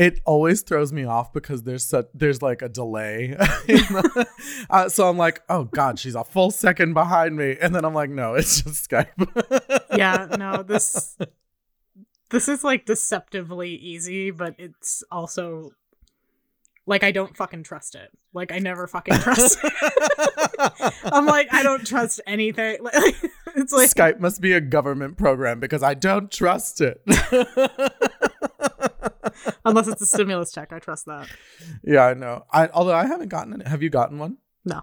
it always throws me off because there's such there's like a delay. the, uh, so I'm like, oh god, she's a full second behind me, and then I'm like, no, it's just Skype. yeah, no, this this is like deceptively easy, but it's also like I don't fucking trust it. Like I never fucking trust it. I'm like I don't trust anything. it's like Skype must be a government program because I don't trust it. Unless it's a stimulus check, I trust that. Yeah, I know. I although I haven't gotten it. Have you gotten one? No.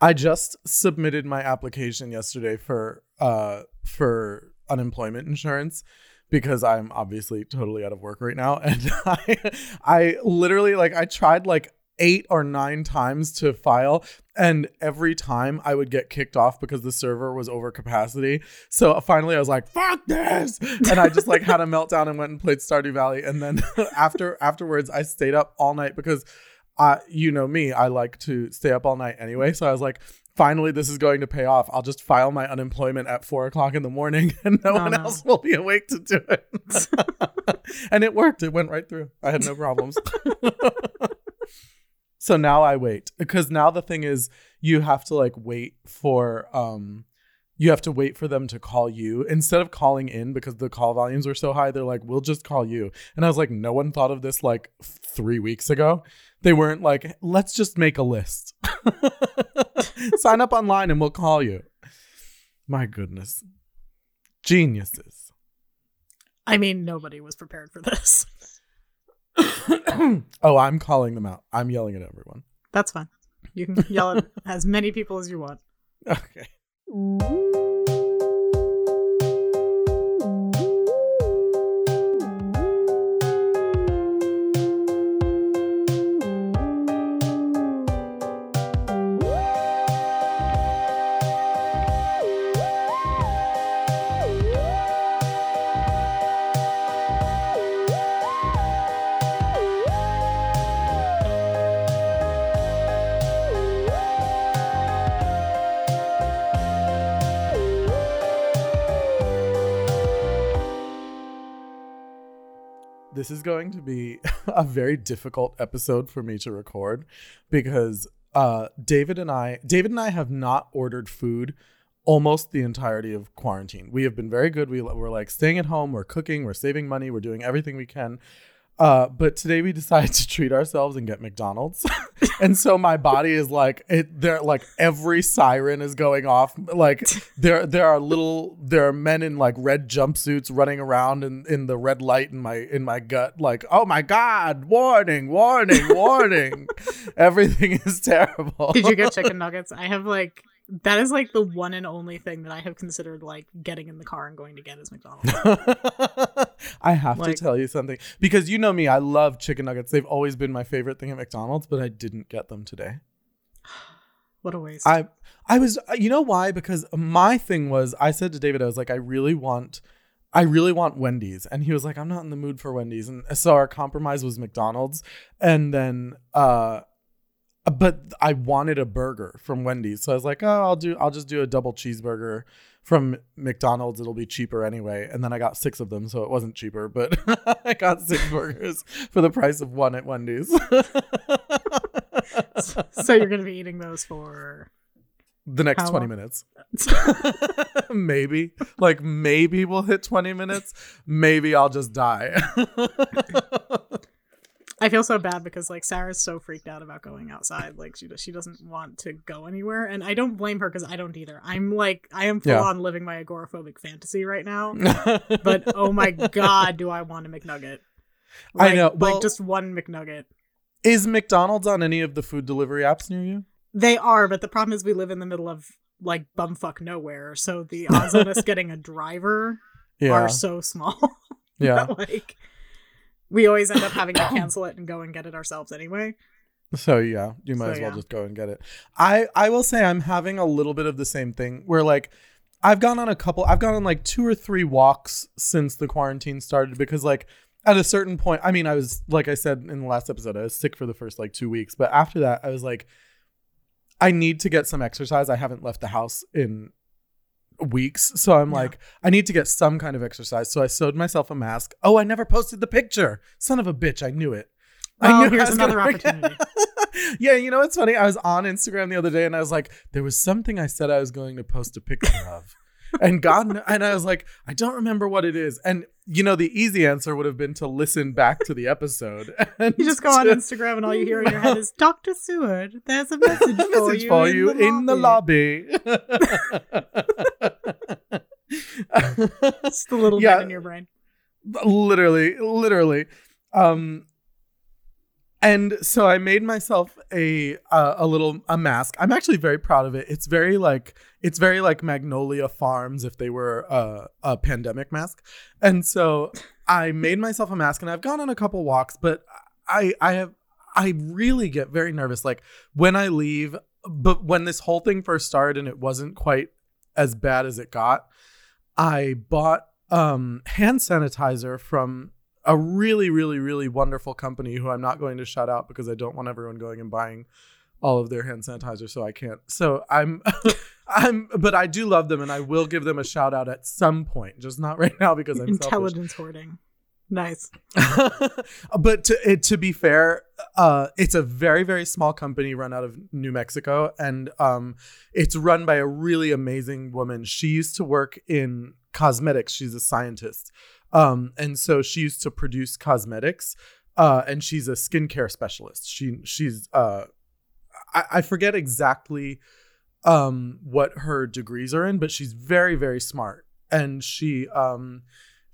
I just submitted my application yesterday for uh for unemployment insurance because I'm obviously totally out of work right now. And I, I literally like I tried like eight or nine times to file and every time i would get kicked off because the server was over capacity so finally i was like fuck this and i just like had a meltdown and went and played stardew valley and then after afterwards i stayed up all night because uh, you know me i like to stay up all night anyway so i was like finally this is going to pay off. I'll just file my unemployment at four o'clock in the morning and no, one else will be awake to do it. and it worked. It went right through. I had no problems. So now I wait because now the thing is you have to like wait for um you have to wait for them to call you. Instead of calling in because the call volumes were so high they're like we'll just call you. And i was like no one thought of this like three weeks ago. They weren't like let's just make a list. Sign up online and we'll call you. My goodness. Geniuses. I mean nobody was prepared for this oh i'm calling them out. I'm yelling at everyone. That's fine. You can yell at as many people as you want. Okay this is going to be a very difficult episode for me to record because uh, David and I, David and I have not ordered food almost the entirety of quarantine. We have been very good. We, we're like staying at home, we're cooking, we're saving money, we're doing everything we can. Uh, but today we decided to treat ourselves and get McDonald's. and so my body is like it there like every siren is going off. Like there there are little there are men in like red jumpsuits running around in, in the red light in my in my gut, like, oh my god, warning, warning, warning. Everything is terrible. Did you get chicken nuggets? I have like that is like the one and only thing that I have considered like getting in the car and going to get is McDonald's. I have like, to tell you something because you know me, I love chicken nuggets. They've always been my favorite thing at McDonald's, but I didn't get them today. What a waste. I I was you know why? Because my thing was I said to David, I was like, I really want I really want Wendy's. And he was like, I'm not in the mood for Wendy's. And so our compromise was McDonald's. And then uh but I wanted a burger from Wendy's. So I was like, oh, I'll do I'll just do a double cheeseburger from McDonald's. It'll be cheaper anyway. And then I got six of them, so it wasn't cheaper, but I got six burgers for the price of one at Wendy's. so you're gonna be eating those for the next 20 minutes. maybe. Like maybe we'll hit 20 minutes. Maybe I'll just die. I feel so bad because like Sarah's so freaked out about going outside. Like she she doesn't want to go anywhere, and I don't blame her because I don't either. I'm like I am full yeah. on living my agoraphobic fantasy right now. but oh my god, do I want a McNugget? Like, I know, well, like just one McNugget. Is McDonald's on any of the food delivery apps near you? They are, but the problem is we live in the middle of like bumfuck nowhere, so the odds of us getting a driver yeah. are so small. Yeah, like we always end up having to cancel it and go and get it ourselves anyway. So yeah, you might so, as well yeah. just go and get it. I I will say I'm having a little bit of the same thing where like I've gone on a couple I've gone on like two or three walks since the quarantine started because like at a certain point, I mean, I was like I said in the last episode, I was sick for the first like 2 weeks, but after that I was like I need to get some exercise. I haven't left the house in weeks. So I'm Yeah. like, I need to get some kind of exercise. So I sewed myself a mask. Oh, I never posted the picture. Son of a bitch. I knew it. I Oh, knew I here's gonna another opportunity. yeah, you know what's funny? I was on Instagram the other day and I was like, there was something I said I was going to post a picture of. And God, and I was like, I don't remember what it is. And you know, the easy answer would have been to listen back to the episode. And You just go on to- Instagram and all you hear in your head is Dr. Seward, there's a message for message you, for in, you the in the lobby. It's the little Yeah. bit in your brain. literally literally. Um and so i made myself a uh, a little a mask. I'm actually very proud of it. It's very like it's very like magnolia farms if they were uh, a pandemic mask. And so i made myself a mask and i've gone on a couple walks but i i have i really get very nervous. Like when i leave but when this whole thing first started and it wasn't quite as bad as it got i bought um hand sanitizer from a really really really wonderful company who I'm not going to shout out because I don't want everyone going and buying all of their hand sanitizer so I can't. So I'm I'm but I do love them and I will give them a shout out at some point, just not right now because I'm selfish. Intelligence hoarding. Nice. but to to be fair, uh, it's a very very small company run out of New Mexico, and um, it's run by a really amazing woman. She used to work in cosmetics. She's a scientist, um, and so she used to produce cosmetics. Uh, and she's a skincare specialist. She she's uh, I, I forget exactly um what her degrees are in, but she's very very smart, and she um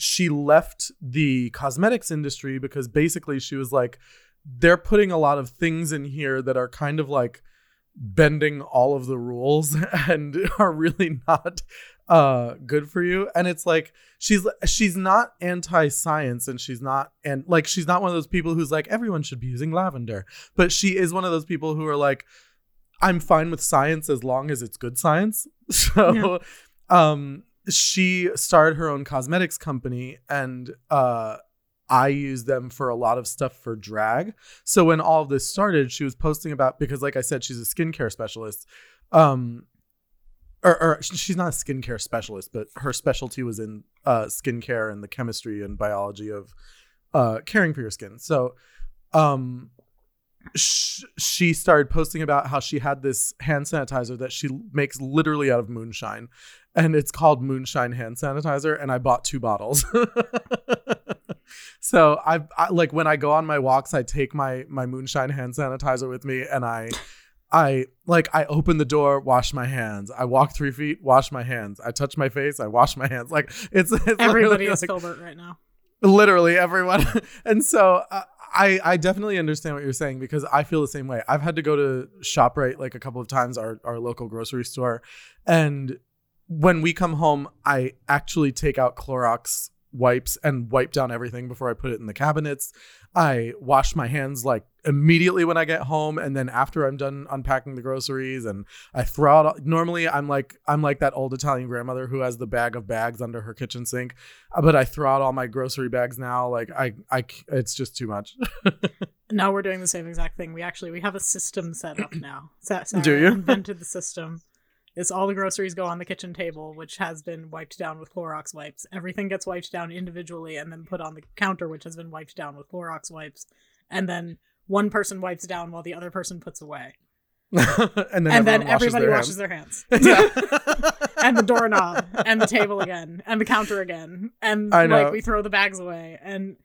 she left the cosmetics industry because basically she was like they're putting a lot of things in here that are kind of like bending all of the rules and are really not uh good for you. And it's like she's she's not anti-science and she's not and like she's not one of those people who's like everyone should be using lavender. But she is one of those people who are like i'm fine with science as long as it's good science. So um she started her own cosmetics company and uh I use them for a lot of stuff for drag. So when all this started, she was posting about because like I said she's a skincare specialist. Um or, or she's not a skincare specialist, but her specialty was in uh skincare and the chemistry and biology of uh caring for your skin. So um sh- she started posting about how she had this hand sanitizer that she makes literally out of moonshine and it's called moonshine hand sanitizer and i bought two bottles. So I, I like when i go on my walks i take my my moonshine hand sanitizer with me and i i like i open the door wash my hands. I walk three feet wash my hands. I touch my face i wash my hands. Like it's, it's Everybody is like, Filbert right now. literally everyone. And so uh, i i definitely understand what you're saying because i feel the same way. I've had to go to shoprite like a couple of times our, our local grocery store and when we come home i actually take out clorox wipes and wipe down everything before i put it in the cabinets i wash my hands like immediately when i get home and then after i'm done unpacking the groceries and i throw out normally i'm like i'm like that old italian grandmother who has the bag of bags under her kitchen sink uh, but I throw out all my grocery bags now. Like I I it's just too much. now we're doing the same exact thing. We actually we have a system set up now. Sarah Do you? invented the system. Is all the groceries go on the kitchen table, which has been wiped down with Clorox wipes. Everything gets wiped down individually and then put on the counter, which has been wiped down with Clorox wipes. And then one person wipes down while the other person puts away. and then and then everyone everybody their washes their hands. and the doorknob and the table again and the counter again and like we throw the bags away and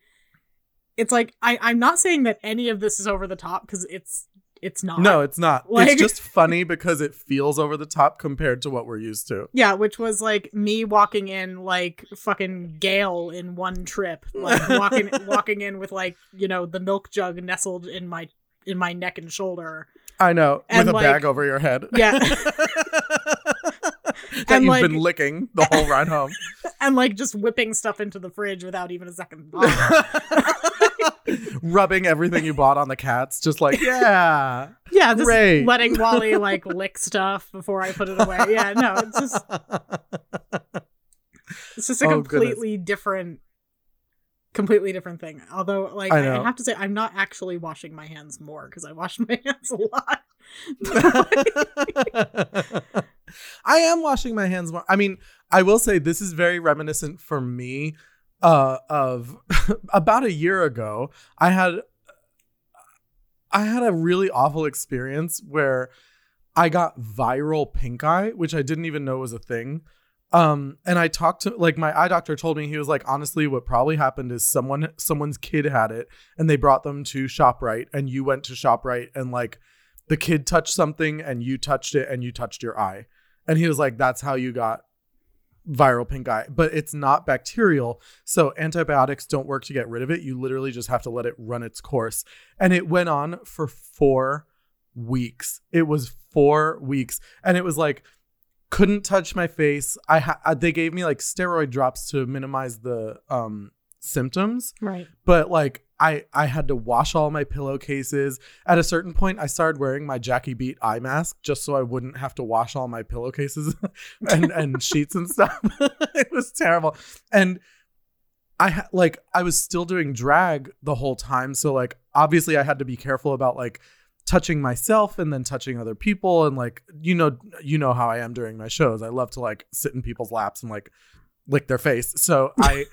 it's like I, i'm not saying that any of this is over the top because it's it's not no, it's not. Like- it's just funny because it feels over the top compared to what we're used to. yeah which was like me walking in like fucking gale in one trip like walking walking in with like you know the milk jug nestled in my in my neck and shoulder I know, And, with a bag over your head. Yeah. that And, you've like- been licking the whole ride home. and like just whipping stuff into the fridge without even a second thought. Rubbing everything you bought on the cats, just like yeah. yeah just Great. letting wally like lick stuff before i put it away yeah no it's just It's just a Oh, goodness. completely different completely different thing. Although like I I. I have to say I'm not actually washing my hands more because I wash my hands a lot. I am washing my hands more. I mean, I will say this is very reminiscent for me uh, of about a year ago. I had I had a really awful experience where I got viral pink eye, which I didn't even know was a thing. Um, and I talked to like my eye doctor told me he was like, honestly, what probably happened is someone someone's kid had it and they brought them to ShopRite and you went to ShopRite and like the kid touched something and you touched it and you touched your eye. And he was like, that's how you got viral pink eye. But it's not bacterial. So antibiotics don't work to get rid of it. You literally just have to let it run its course. And it went on for four weeks. It was four weeks. And it was like, couldn't touch my face. I ha- they gave me like steroid drops to minimize the um symptoms. Right. But like I I had to wash all my pillowcases. At a certain point, I started wearing my Jackie Beat eye mask just so I wouldn't have to wash all my pillowcases and and sheets and stuff. it was terrible. And I like I was still doing drag the whole time, so like obviously I had to be careful about like touching myself and then touching other people and like you know you know how I am during my shows. I love to like sit in people's laps and like lick their face. So I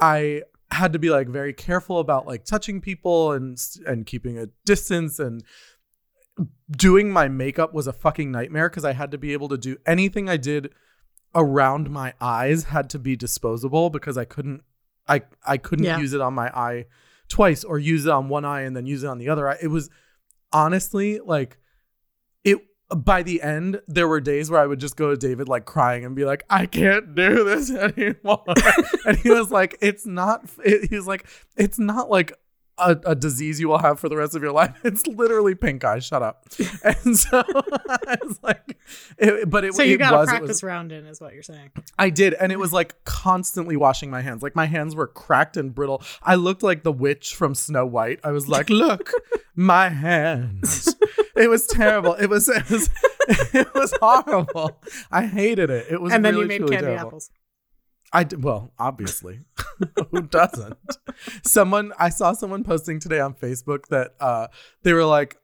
I had to be like very careful about like touching people and and keeping a distance and doing my makeup was a fucking nightmare because I had to be able to do anything I did around my eyes had to be disposable because I couldn't I I couldn't yeah. use it on my eye twice or use it on one eye and then use it on the other eye. It was honestly like by the end, there were days where I would just go to David like crying and be like, I can't do this anymore. and he was like, it's not, it, he was like, it's not like a, a, disease you will have for the rest of your life. It's literally pink eye. Shut up. And so I was like, it, but it, so you got to practice was, round in, is what you're saying. I did, and it was like constantly washing my hands. Like my hands were cracked and brittle. I looked like the witch from Snow White. I was like, look, my hands. It was terrible. It was it was it was horrible. I hated it. It was and then really, you made candy terrible. apples. I did, well, obviously, who doesn't? someone I saw someone posting today on Facebook that uh, they were like,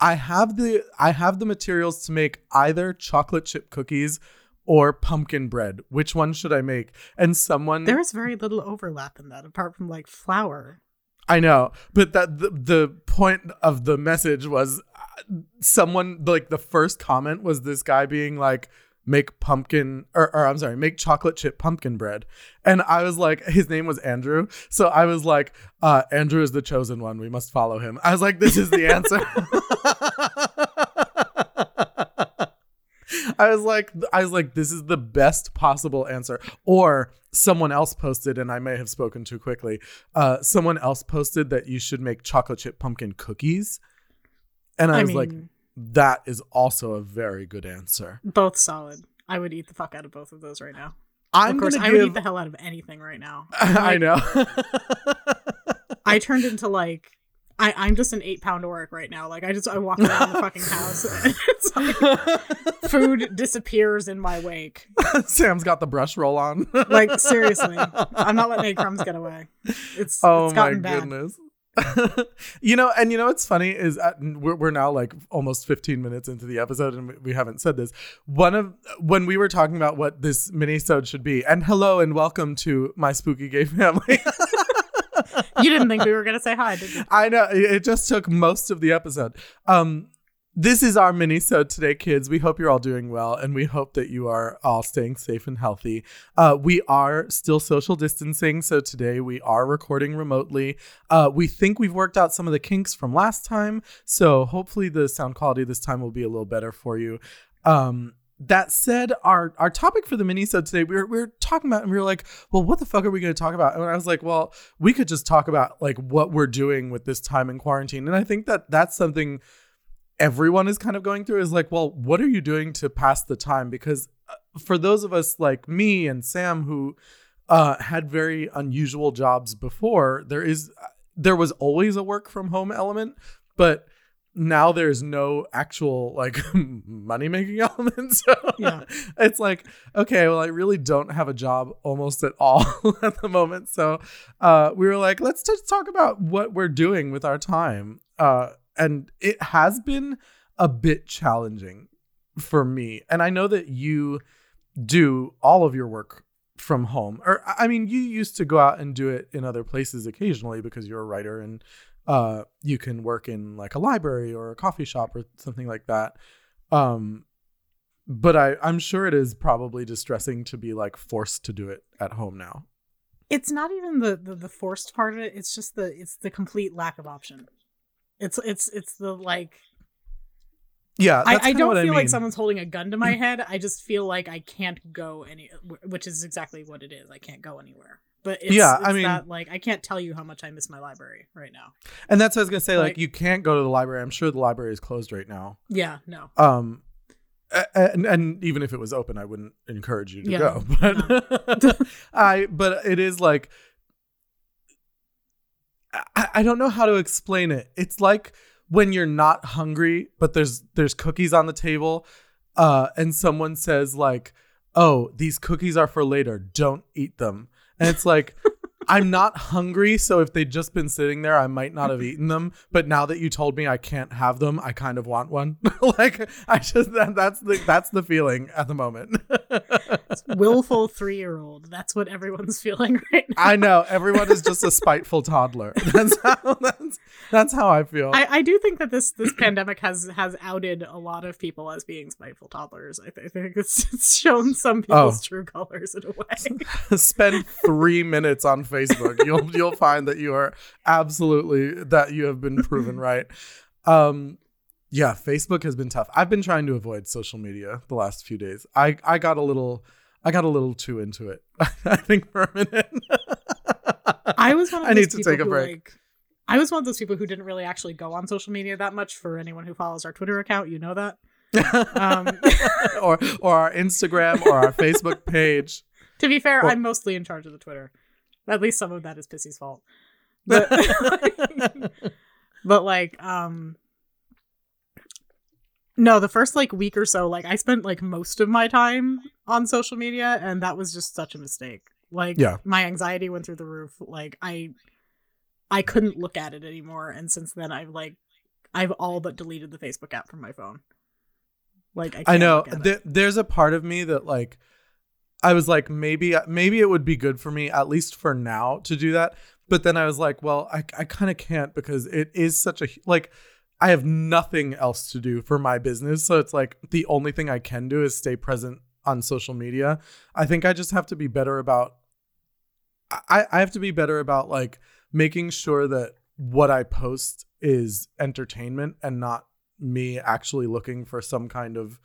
"I have the I have the materials to make either chocolate chip cookies or pumpkin bread. Which one should I make?" And someone there is very little overlap in that, apart from like flour. I know, but that the, the point of the message was uh, someone like the first comment was this guy being like make pumpkin or, or I'm sorry, make chocolate chip pumpkin bread. And I was like, his name was Andrew. So I was like, uh, Andrew is the chosen one. We must follow him. I was like, this is the answer. I was like, I was like, this is the best possible answer. Or someone else posted, and I may have spoken too quickly. Uh, someone else posted that you should make chocolate chip pumpkin cookies, and I, I was mean, like, that is also a very good answer. Both solid. I would eat the fuck out of both of those right now. I'm of course, I give... would eat the hell out of anything right now. Like, I know. I turned into like I, I'm just an eight pound orc right now. Like I just I walk around the fucking house. And it's like food disappears in my wake. Sam's got the brush roll on. like seriously, I'm not letting any crumbs get away. It's oh it's my bad. goodness. you know, and you know what's funny is uh, we're, we're now like almost 15 minutes into the episode and we haven't said this. One of when we were talking about what this mini-sode should be, and hello and welcome to my spooky gay family. you didn't think we were gonna say hi, did you? I know it just took most of the episode. Um, this is our mini so today kids we hope you're all doing well and we hope that you are all staying safe and healthy uh, we are still social distancing so today we are recording remotely uh, we think we've worked out some of the kinks from last time so hopefully the sound quality this time will be a little better for you um, that said, our our topic for the mini so today we were we were talking about and we were like, well, what the fuck are we going to talk about? And I was like, well, we could just talk about like what we're doing with this time in quarantine. And I think that that's something everyone is kind of going through is like, well, what are you doing to pass the time? Because uh, for those of us like me and Sam who uh, had very unusual jobs before, there is uh, there was always a work from home element, but now there's no actual like money making element. So yeah. it's like, okay, well, I really don't have a job almost at all at the moment. So uh, we were like, let's just talk about what we're doing with our time. Uh, and it has been a bit challenging for me. And I know that you do all of your work from home. Or I mean, you used to go out and do it in other places occasionally because you're a writer and uh, you can work in like a library or a coffee shop or something like that. Um, but I, I'm sure it is probably distressing to be like forced to do it at home now. It's not even the, the the forced part of it. It's just the it's the complete lack of option. It's it's it's the like yeah I, I don't feel I mean. like someone's holding a gun to my head. I just feel like i can't go any which is exactly what it is. I can't go anywhere. But it's, yeah it's i mean like i can't tell you how much i miss my library right now. And that's what i was gonna say like, like you can't go to the library. I'm sure the library is closed right now. Yeah no. Um and, and even if it was open i wouldn't encourage you to yeah, go but no. i but it is like I, I don't know how to explain it. It's like when you're not hungry but there's there's cookies on the table uh and someone says like oh these cookies are for later. Don't eat them. And it's like I'm not hungry, so if they'd just been sitting there, I might not have eaten them. But now that you told me I can't have them, I kind of want one. like I just that, that's the that's the feeling at the moment. willful three year old. That's what everyone's feeling right now. I know everyone is just a spiteful toddler. That's how that's, that's how I feel. I, I do think that this this pandemic has has outed a lot of people as being spiteful toddlers. I, th- I think it's, it's shown some people's oh. true colors in a way. Spend three minutes on Facebook Facebook. you'll you'll find that you are absolutely that you have been proven right. Um, yeah, Facebook has been tough. I've been trying to avoid social media the last few days. I I got a little I got a little too into it. I think for a minute. I was one of I need to take a break. Like, I was one of those people who didn't really actually go on social media that much. For anyone who follows our Twitter account, you know that. um. or or our Instagram or our Facebook page. To be fair, I'm mostly in charge of the Twitter. At least some of that is Pissy's fault. But but like um no, the first like week or so, like I spent like most of my time on social media and that was just such a mistake. Like yeah. my anxiety went through the roof. Like I I couldn't look at it anymore and since then I've like I've all but deleted the Facebook app from my phone. Like I, I know th- there's a part of me that like I was like, maybe maybe it would be good for me at least for now to do that. But then I was like, well, I I kind of can't because it is such a like I have nothing else to do for my business, so it's like the only thing I can do is stay present on social media. I think I just have to be better about I I have to be better about like making sure that what I post is entertainment and not me actually looking for some kind of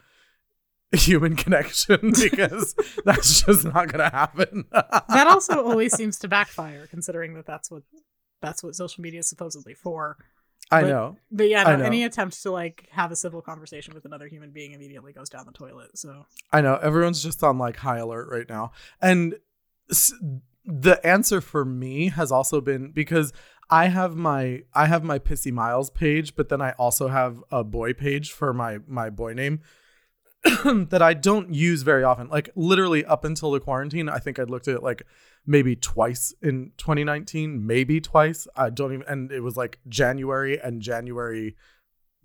human connection because that's just not going to happen. that also always seems to backfire, considering that that's what that's what social media is supposedly for. I know, but yeah, no, any attempt to like have a civil conversation with another human being immediately goes down the toilet. So I know everyone's just on like high alert right now, and the answer for me has also been because I have my I have my pissy miles page, but then I also have a boy page for my my boy name that I don't use very often. Like literally up until the quarantine, I think I looked at it like maybe twice in 2019, maybe twice. I don't even and it was like January and January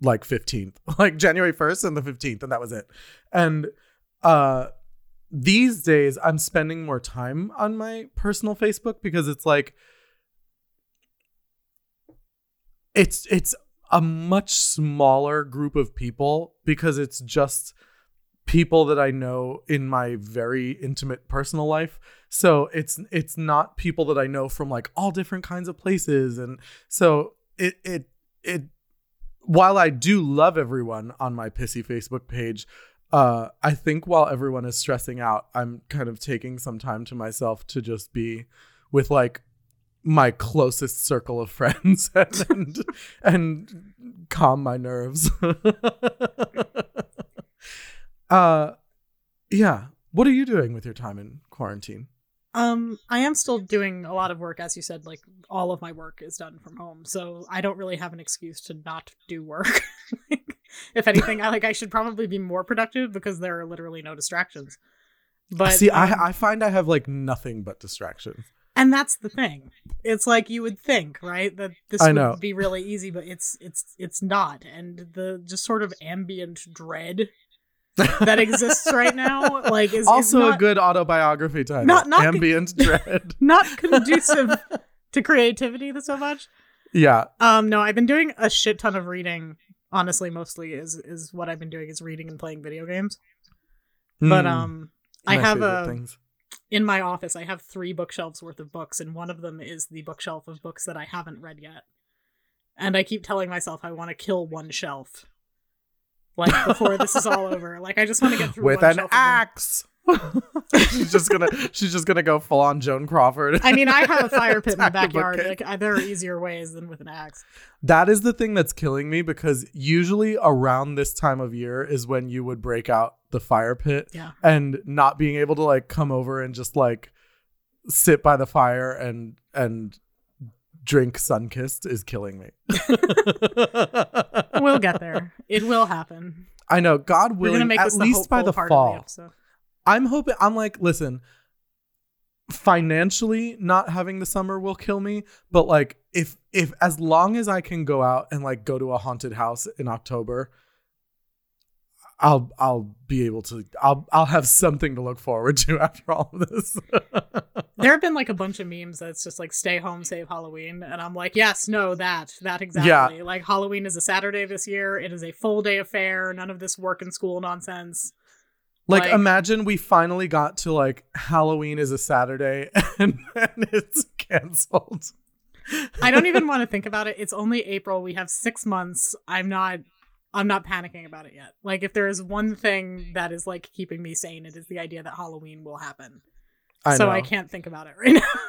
like 15th. Like January 1st and the 15th and that was it. And uh these days I'm spending more time on my personal Facebook because it's like it's it's a much smaller group of people because it's just people that I know in my very intimate personal life. So it's it's not people that I know from like all different kinds of places and so it it it while I do love everyone on my pissy Facebook page, uh, I think while everyone is stressing out, I'm kind of taking some time to myself to just be with like my closest circle of friends and and, and calm my nerves. Uh, yeah. What are you doing with your time in quarantine? Um, I am still doing a lot of work, as you said. Like all of my work is done from home, so I don't really have an excuse to not do work. if anything, I like I should probably be more productive because there are literally no distractions. But see, um, I I find I have like nothing but distractions. And that's the thing. It's like you would think, right, that this I would be really easy, but it's it's it's not. And the just sort of ambient dread that exists right now. Like is also is not, a good autobiography title. Not- not- ambient dread. not conducive to creativity so much. Yeah. Um, no, I've been doing a shit ton of reading. Honestly, mostly is is what I've been doing is reading and playing video games. But Mm, um, I have a things. in my office. I have three bookshelves worth of books, and one of them is the bookshelf of books that I haven't read yet. And I keep telling myself I want to kill one shelf, like before this is all over. Like I just want to get through with an shelf of them. axe. she's just gonna she's just gonna go full on Joan Crawford. I mean, I have a fire pit in my backyard. Like, I- there are easier ways than with an axe. That is the thing that's killing me because usually around this time of year is when you would break out the fire pit Yeah. and not being able to like come over and just like sit by the fire and and drink sunkissed is killing me. We'll get there. It will happen. I know God We're willing at this the least by hopeful the fall. the. I'm hoping I'm like, listen, financially not having the summer will kill me, but like if if as long as I can go out and like go to a haunted house in October, I'll I'll be able to I'll I'll have something to look forward to after all of this. There have been like a bunch of memes that's just like stay home, save Halloween. And I'm like, yes, no, that, that exactly. Like Halloween is a Saturday this year. It is a full day affair. None of this work and school nonsense. like, Like- imagine we finally got to like Halloween is a Saturday and, and it's canceled. I don't even want to think about it. It's only April. We have six months. I'm not I'm not panicking about it yet. Like if there is one thing that is like keeping me sane, it is the idea that Halloween will happen. I so know. I can't think about it right now.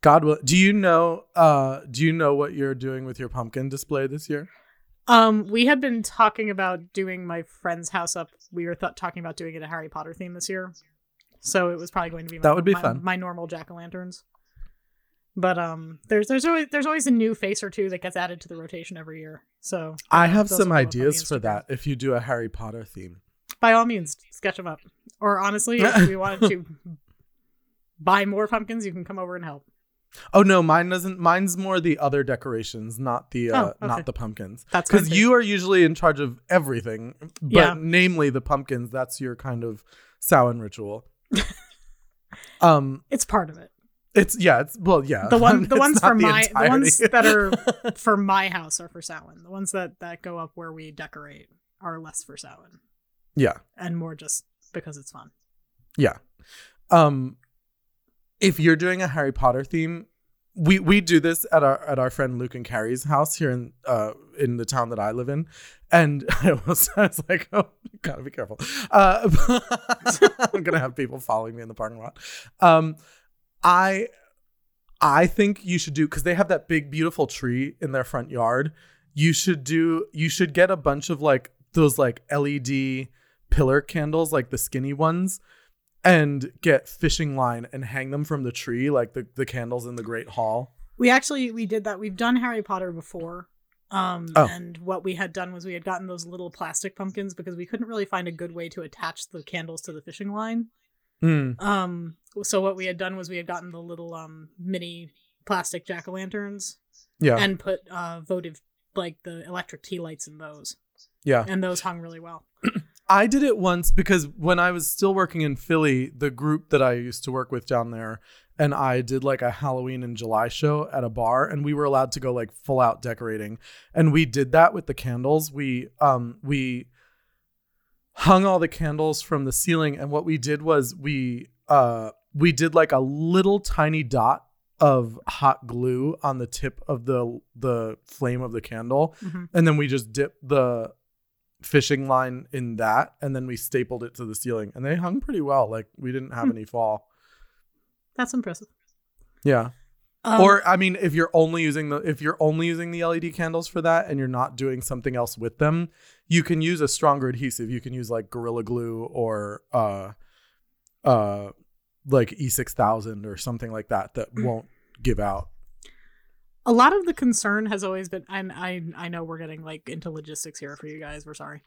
God will. Do you know? Uh, do you know what you're doing with your pumpkin display this year? Um, we had been talking about doing my friend's house up. We were th- talking about doing it a Harry Potter theme this year, so it was probably going to be my, That would be my, fun. My normal jack o' lanterns, but um, there's there's always there's always a new face or two that gets added to the rotation every year. So I have some will go up on the ideas for that. If you do a Harry Potter theme, By all means, sketch them up. Or honestly, if we wanted to buy more pumpkins, you can come over and help. oh no, mine doesn't. Mine's more the other decorations, not the uh, Oh, okay. not the pumpkins. That's Because you are usually in charge of everything, but Yeah. namely the pumpkins. That's your kind of Samhain ritual. um, It's part of it. it's yeah, it's well, yeah. The one, the ones for my, the ones that are for my house are for Samhain. The ones that that go up where we decorate are less for Samhain yeah. and more just because it's fun. Yeah. Um if you're doing a Harry Potter theme, we we do this at our at our friend Luke and Carrie's house here in uh in the town that I live in. And I was, I was like, oh, gotta be careful. Uh I'm gonna have people following me in the parking lot. Um I I think you should do because they have that big beautiful tree in their front yard. You should do you should get a bunch of like those like LED pillar candles, like the skinny ones, and get fishing line and hang them from the tree, like the, the candles in the Great Hall. We actually we did that. We've done Harry Potter before. Um Oh. and what we had done was we had gotten those little plastic pumpkins because we couldn't really find a good way to attach the candles to the fishing line. Mm. Um so what we had done was we had gotten the little um mini plastic jack-o'-lanterns Yeah. and put uh votive like the electric tea lights in those. yeah. And those hung really well. I did it once because when I was still working in Philly, the group that I used to work with down there and I did like a Halloween in July show at a bar and we were allowed to go like full out decorating. And we did that with the candles. We um we hung all the candles from the ceiling and what we did was we uh we did like a little tiny dot of hot glue on the tip of the the flame of the candle Mhm. and then we just dipped the fishing line in that and then we stapled it to the ceiling and they hung pretty well like we didn't have Hmm. any fall That's impressive. yeah Um, or i mean if you're only using the if you're only using the led candles for that and you're not doing something else with them you can use a stronger adhesive you can use like gorilla glue or uh uh like e6000 or something like that that Hmm. won't give out a lot of the concern has always been and I I know we're getting like into logistics here for you guys, we're sorry.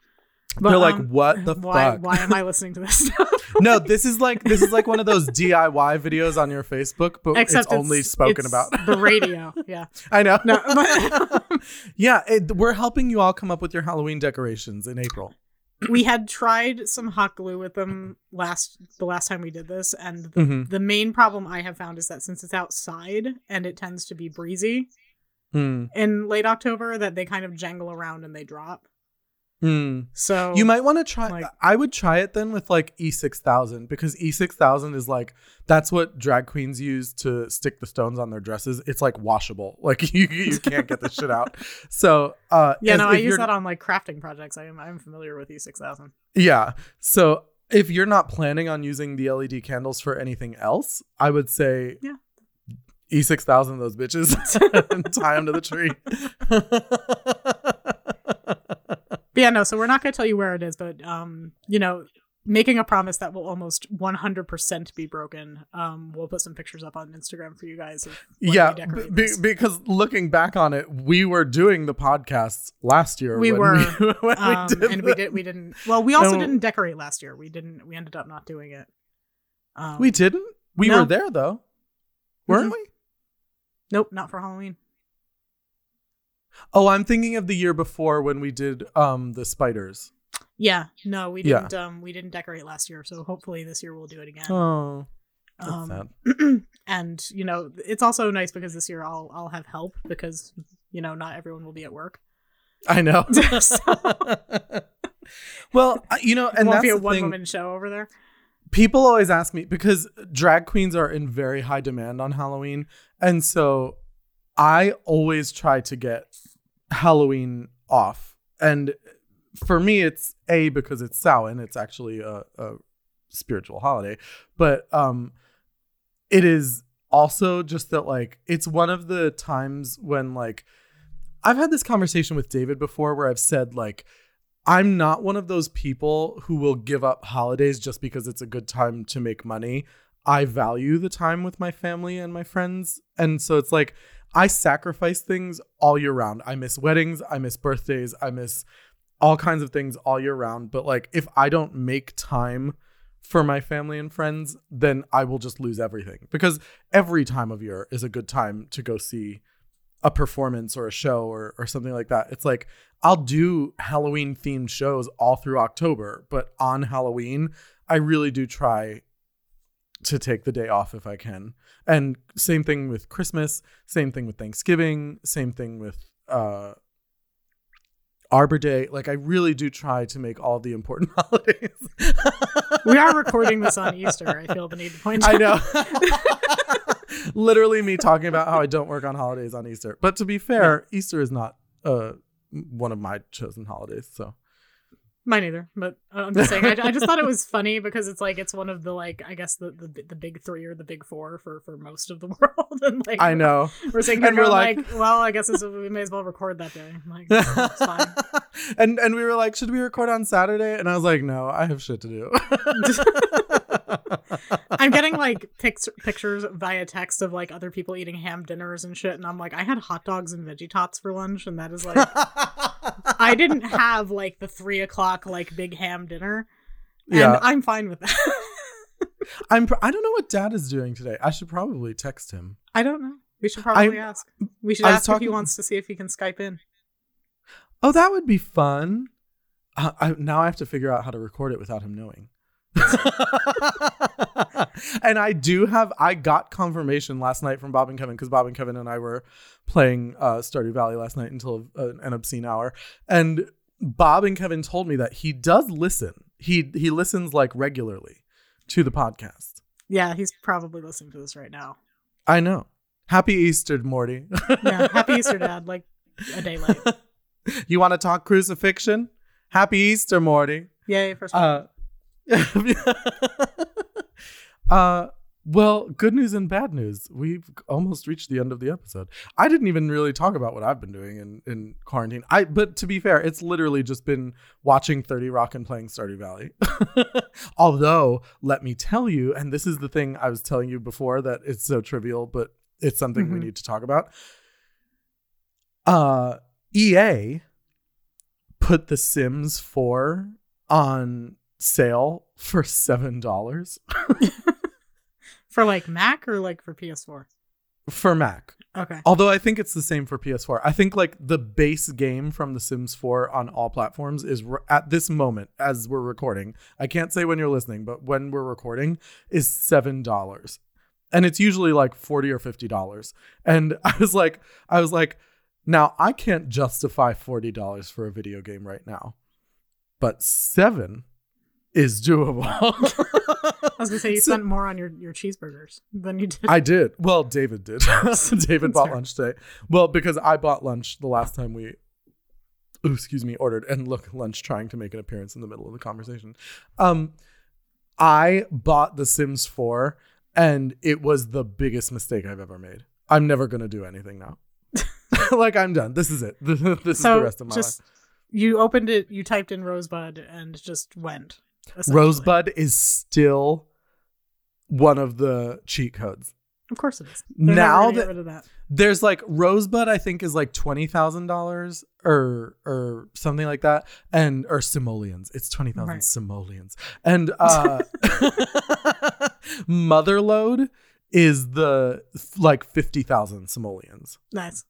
they're like um, what the why fuck why am I listening to this stuff? no, this is like this is like one of those DIY videos on your Facebook, but Except it's only spoken it's about. the radio. Yeah. I know. No, but- yeah, it, we're helping you all come up with your Halloween decorations in April. We had tried some hot glue with them last the last time we did this, and the, Mhm. the main problem I have found is that since it's outside and it tends to be breezy Hmm. in late October, that they kind of jangle around and they drop. Hmm. So You might want to try. like- I would try it then with like E6000 because E6000 is like that's what drag queens use to stick the stones on their dresses. It's like washable. Like you you can't get the shit out. So uh, yeah, no, I use that on like crafting projects. I am I'm familiar with E E6000. Yeah. So if you're not planning on using the LED candles for anything else, I would say Yeah. E6000 those bitches and tie them to the tree. But yeah, no, so we're not going to tell you where it is, but um, you know, making a promise that will almost 100% be broken. Um, we'll put some pictures up on Instagram for you guys. Yeah, decorate because looking back on it, we were doing the podcasts last year. We when were, we, um, we and we did we didn't. Well, we also No. didn't decorate last year. We didn't. We ended up not doing it. Um, We didn't. We No. were there though, weren't Mhm. we? Nope, not for Halloween. Oh, I'm thinking of the year before when we did um the spiders. Yeah, no, we didn't. Um, we didn't decorate last year, so hopefully this year we'll do it again. Oh, um, and you know, it's also nice because this year I'll I'll have help because you know not everyone will be at work. I know. So- well, you know, and that's be a one woman show over there. people always ask me because drag queens are in very high demand on Halloween. And so I always try to get Halloween off. And for me, it's A, because it's Samhain, it's actually a, a spiritual holiday. But um, it is also just that, like, it's one of the times when, like, I've had this conversation with David before where I've said, like, I'm not one of those people who will give up holidays just because it's a good time to make money. I value the time with my family and my friends. And so it's like I sacrifice things all year round. I miss weddings, I miss birthdays, I miss all kinds of things all year round. But like if I don't make time for my family and friends, then I will just lose everything because every time of year is a good time to go see a performance or a show or, or something like that. It's like I'll do Halloween themed shows all through October, but on Halloween, I really do try to take the day off if I can. And same thing with Christmas, same thing with Thanksgiving, same thing with uh Arbor Day. Like I really do try to make all the important holidays. We are recording this on Easter. I feel the need to point out. I know. Literally me talking about how I don't work on holidays on Easter. But to be fair, Easter is not uh one of my chosen holidays, so Mine either, but uh, I'm just saying. I, I just thought it was funny because it's like it's one of the like I guess the the, the big three or the big four for for most of the world, and like I know. we're saying And we're like- like, well, I guess this, we may as well record that day. I'm like, it's fine. and and we were like, should we record on Saturday? And I was like, no, I have shit to do. I'm getting like pics- pictures via text of like other people eating ham dinners and shit, and I'm like, I had hot dogs and veggie tots for lunch, and that is like, I didn't have like the three o'clock like big ham dinner, and yeah, I'm fine with that. I'm. pr- I don't know what Dad is doing today. I should probably text him. I don't know. We should probably I- ask. We should ask if he wants to see if he can Skype in. Oh, that would be fun. Uh, I, now I have to figure out how to record it without him knowing. and I do have. I got confirmation last night from Bob and Kevin because Bob and Kevin and I were playing uh, Stardew Valley last night until uh, an obscene hour, and Bob and Kevin told me that he does listen. He he listens like regularly to the podcast. Yeah, he's probably listening to this right now. I know. Happy Easter, Morty. Yeah, happy Easter, Dad. Like a day late. you want to talk crucifixion? Happy Easter, Morty. Yay! First. Uh, uh, well, good news and bad news. We've almost reached the end of the episode. I didn't even really talk about what I've been doing in, in quarantine. I but to be fair, it's literally just been watching 30 Rock and playing Stardew Valley. Although, let me tell you, and this is the thing I was telling you before that it's so trivial, but it's something we Mhm. need to talk about. Uh EA put The Sims 4 on sale for seven dollars for like Mac or like for PS4. for Mac. Okay. Although I think it's the same for PS4. I think like the base game from The Sims 4 on all platforms is r- at this moment as we're recording. I can't say when you're listening, but when we're recording is $7. And it's usually like 40 or $50. And I was like I was like now I can't justify $40 for a video game right now. But 7 is doable. I was gonna say you So- spent more on your, your cheeseburgers than you did. I did. Well, David did. David bought lunch today. Well, because I bought lunch the last time we, ooh, excuse me, ordered. And look, lunch trying to make an appearance in the middle of the conversation. Um, I bought The Sims 4, and it was the biggest mistake I've ever made. I'm never gonna do anything now. like I'm done. This is it. This is so the rest of my just life. you opened it, you typed in Rosebud, and just went. Rosebud is still one of the cheat codes. Of course it is. They're Now that- get rid of that. There's like Rosebud, I think is like twenty thousand dollars or or something like that, and or simoleons. It's twenty thousand Right. simoleons, and uh, Motherlode is the like fifty thousand simoleons. Nice.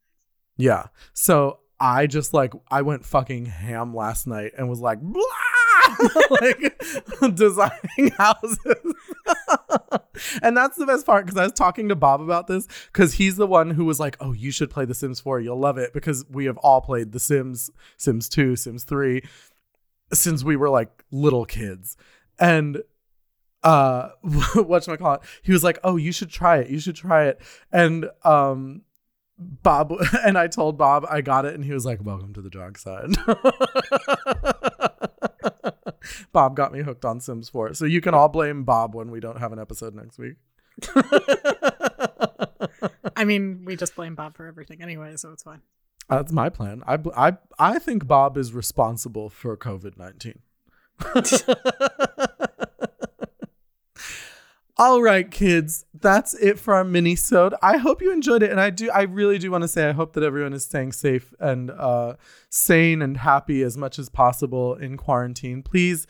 Yeah. So I just like I went fucking ham last night and was like, "Blah!" like designing houses. and that's the best part because I was talking to Bob about this because he's the one who was like, "Oh, you should play The Sims 4. You'll love it." Because we have all played The Sims, Sims 2, Sims 3 since we were like little kids. And uh whatchamacallit, he was like, Oh, you should try it. You should try it. And um Bob and I told Bob I got it, and he was like, "Welcome to the dark side." Bob got me hooked on Sims 4, so you can all blame Bob when we don't have an episode next week. I mean, we just blame Bob for everything anyway, so it's fine. That's my plan. I I I think Bob is responsible for COVID nineteen. All right, kids, that's it for our mini sode. I hope you enjoyed it, and I do. I really do want to say I hope that everyone is staying safe and uh, sane and happy as much as possible in quarantine. Please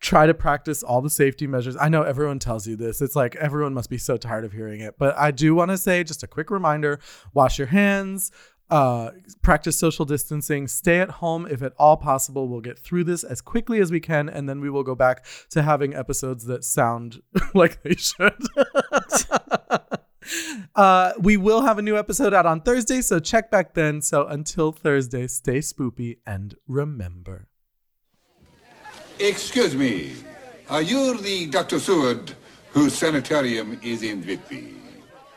try to practice all the safety measures. I know everyone tells you this. It's like everyone must be so tired of hearing it, but I do want to say just a quick reminder: wash your hands uh, practice social distancing, stay at home if at all possible. We'll get through this as quickly as we can, and then we will go back to having episodes that sound like they should. uh, we will have a new episode out on Thursday, so check back then. So until Thursday, stay spoopy and remember. Excuse me. Are you the Dr. Seward whose sanitarium is in Whitby?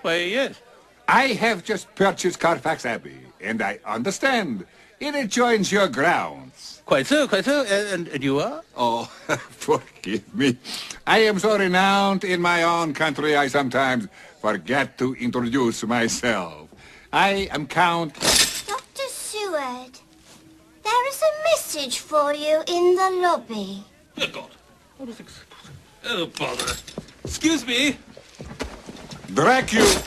Why, yes. I have just purchased Carfax Abbey, and I understand it adjoins your grounds. Quite so, quite so. And, and you are? Oh, forgive me. I am so renowned in my own country, I sometimes forget to introduce myself. I am Count. Dr. Seward, there is a message for you in the lobby. Good God. What is it? Oh, bother. Excuse me. Dracula.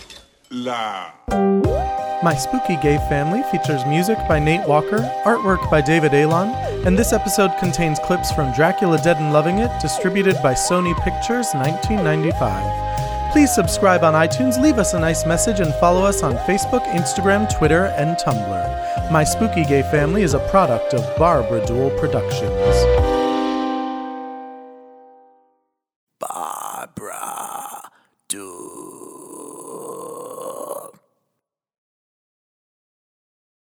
My Spooky Gay Family features music by Nate Walker, artwork by David Alon, and this episode contains clips from Dracula Dead and Loving It, distributed by Sony Pictures 1995. Please subscribe on iTunes, leave us a nice message, and follow us on Facebook, Instagram, Twitter, and Tumblr. My Spooky Gay Family is a product of Barbara Duel Productions.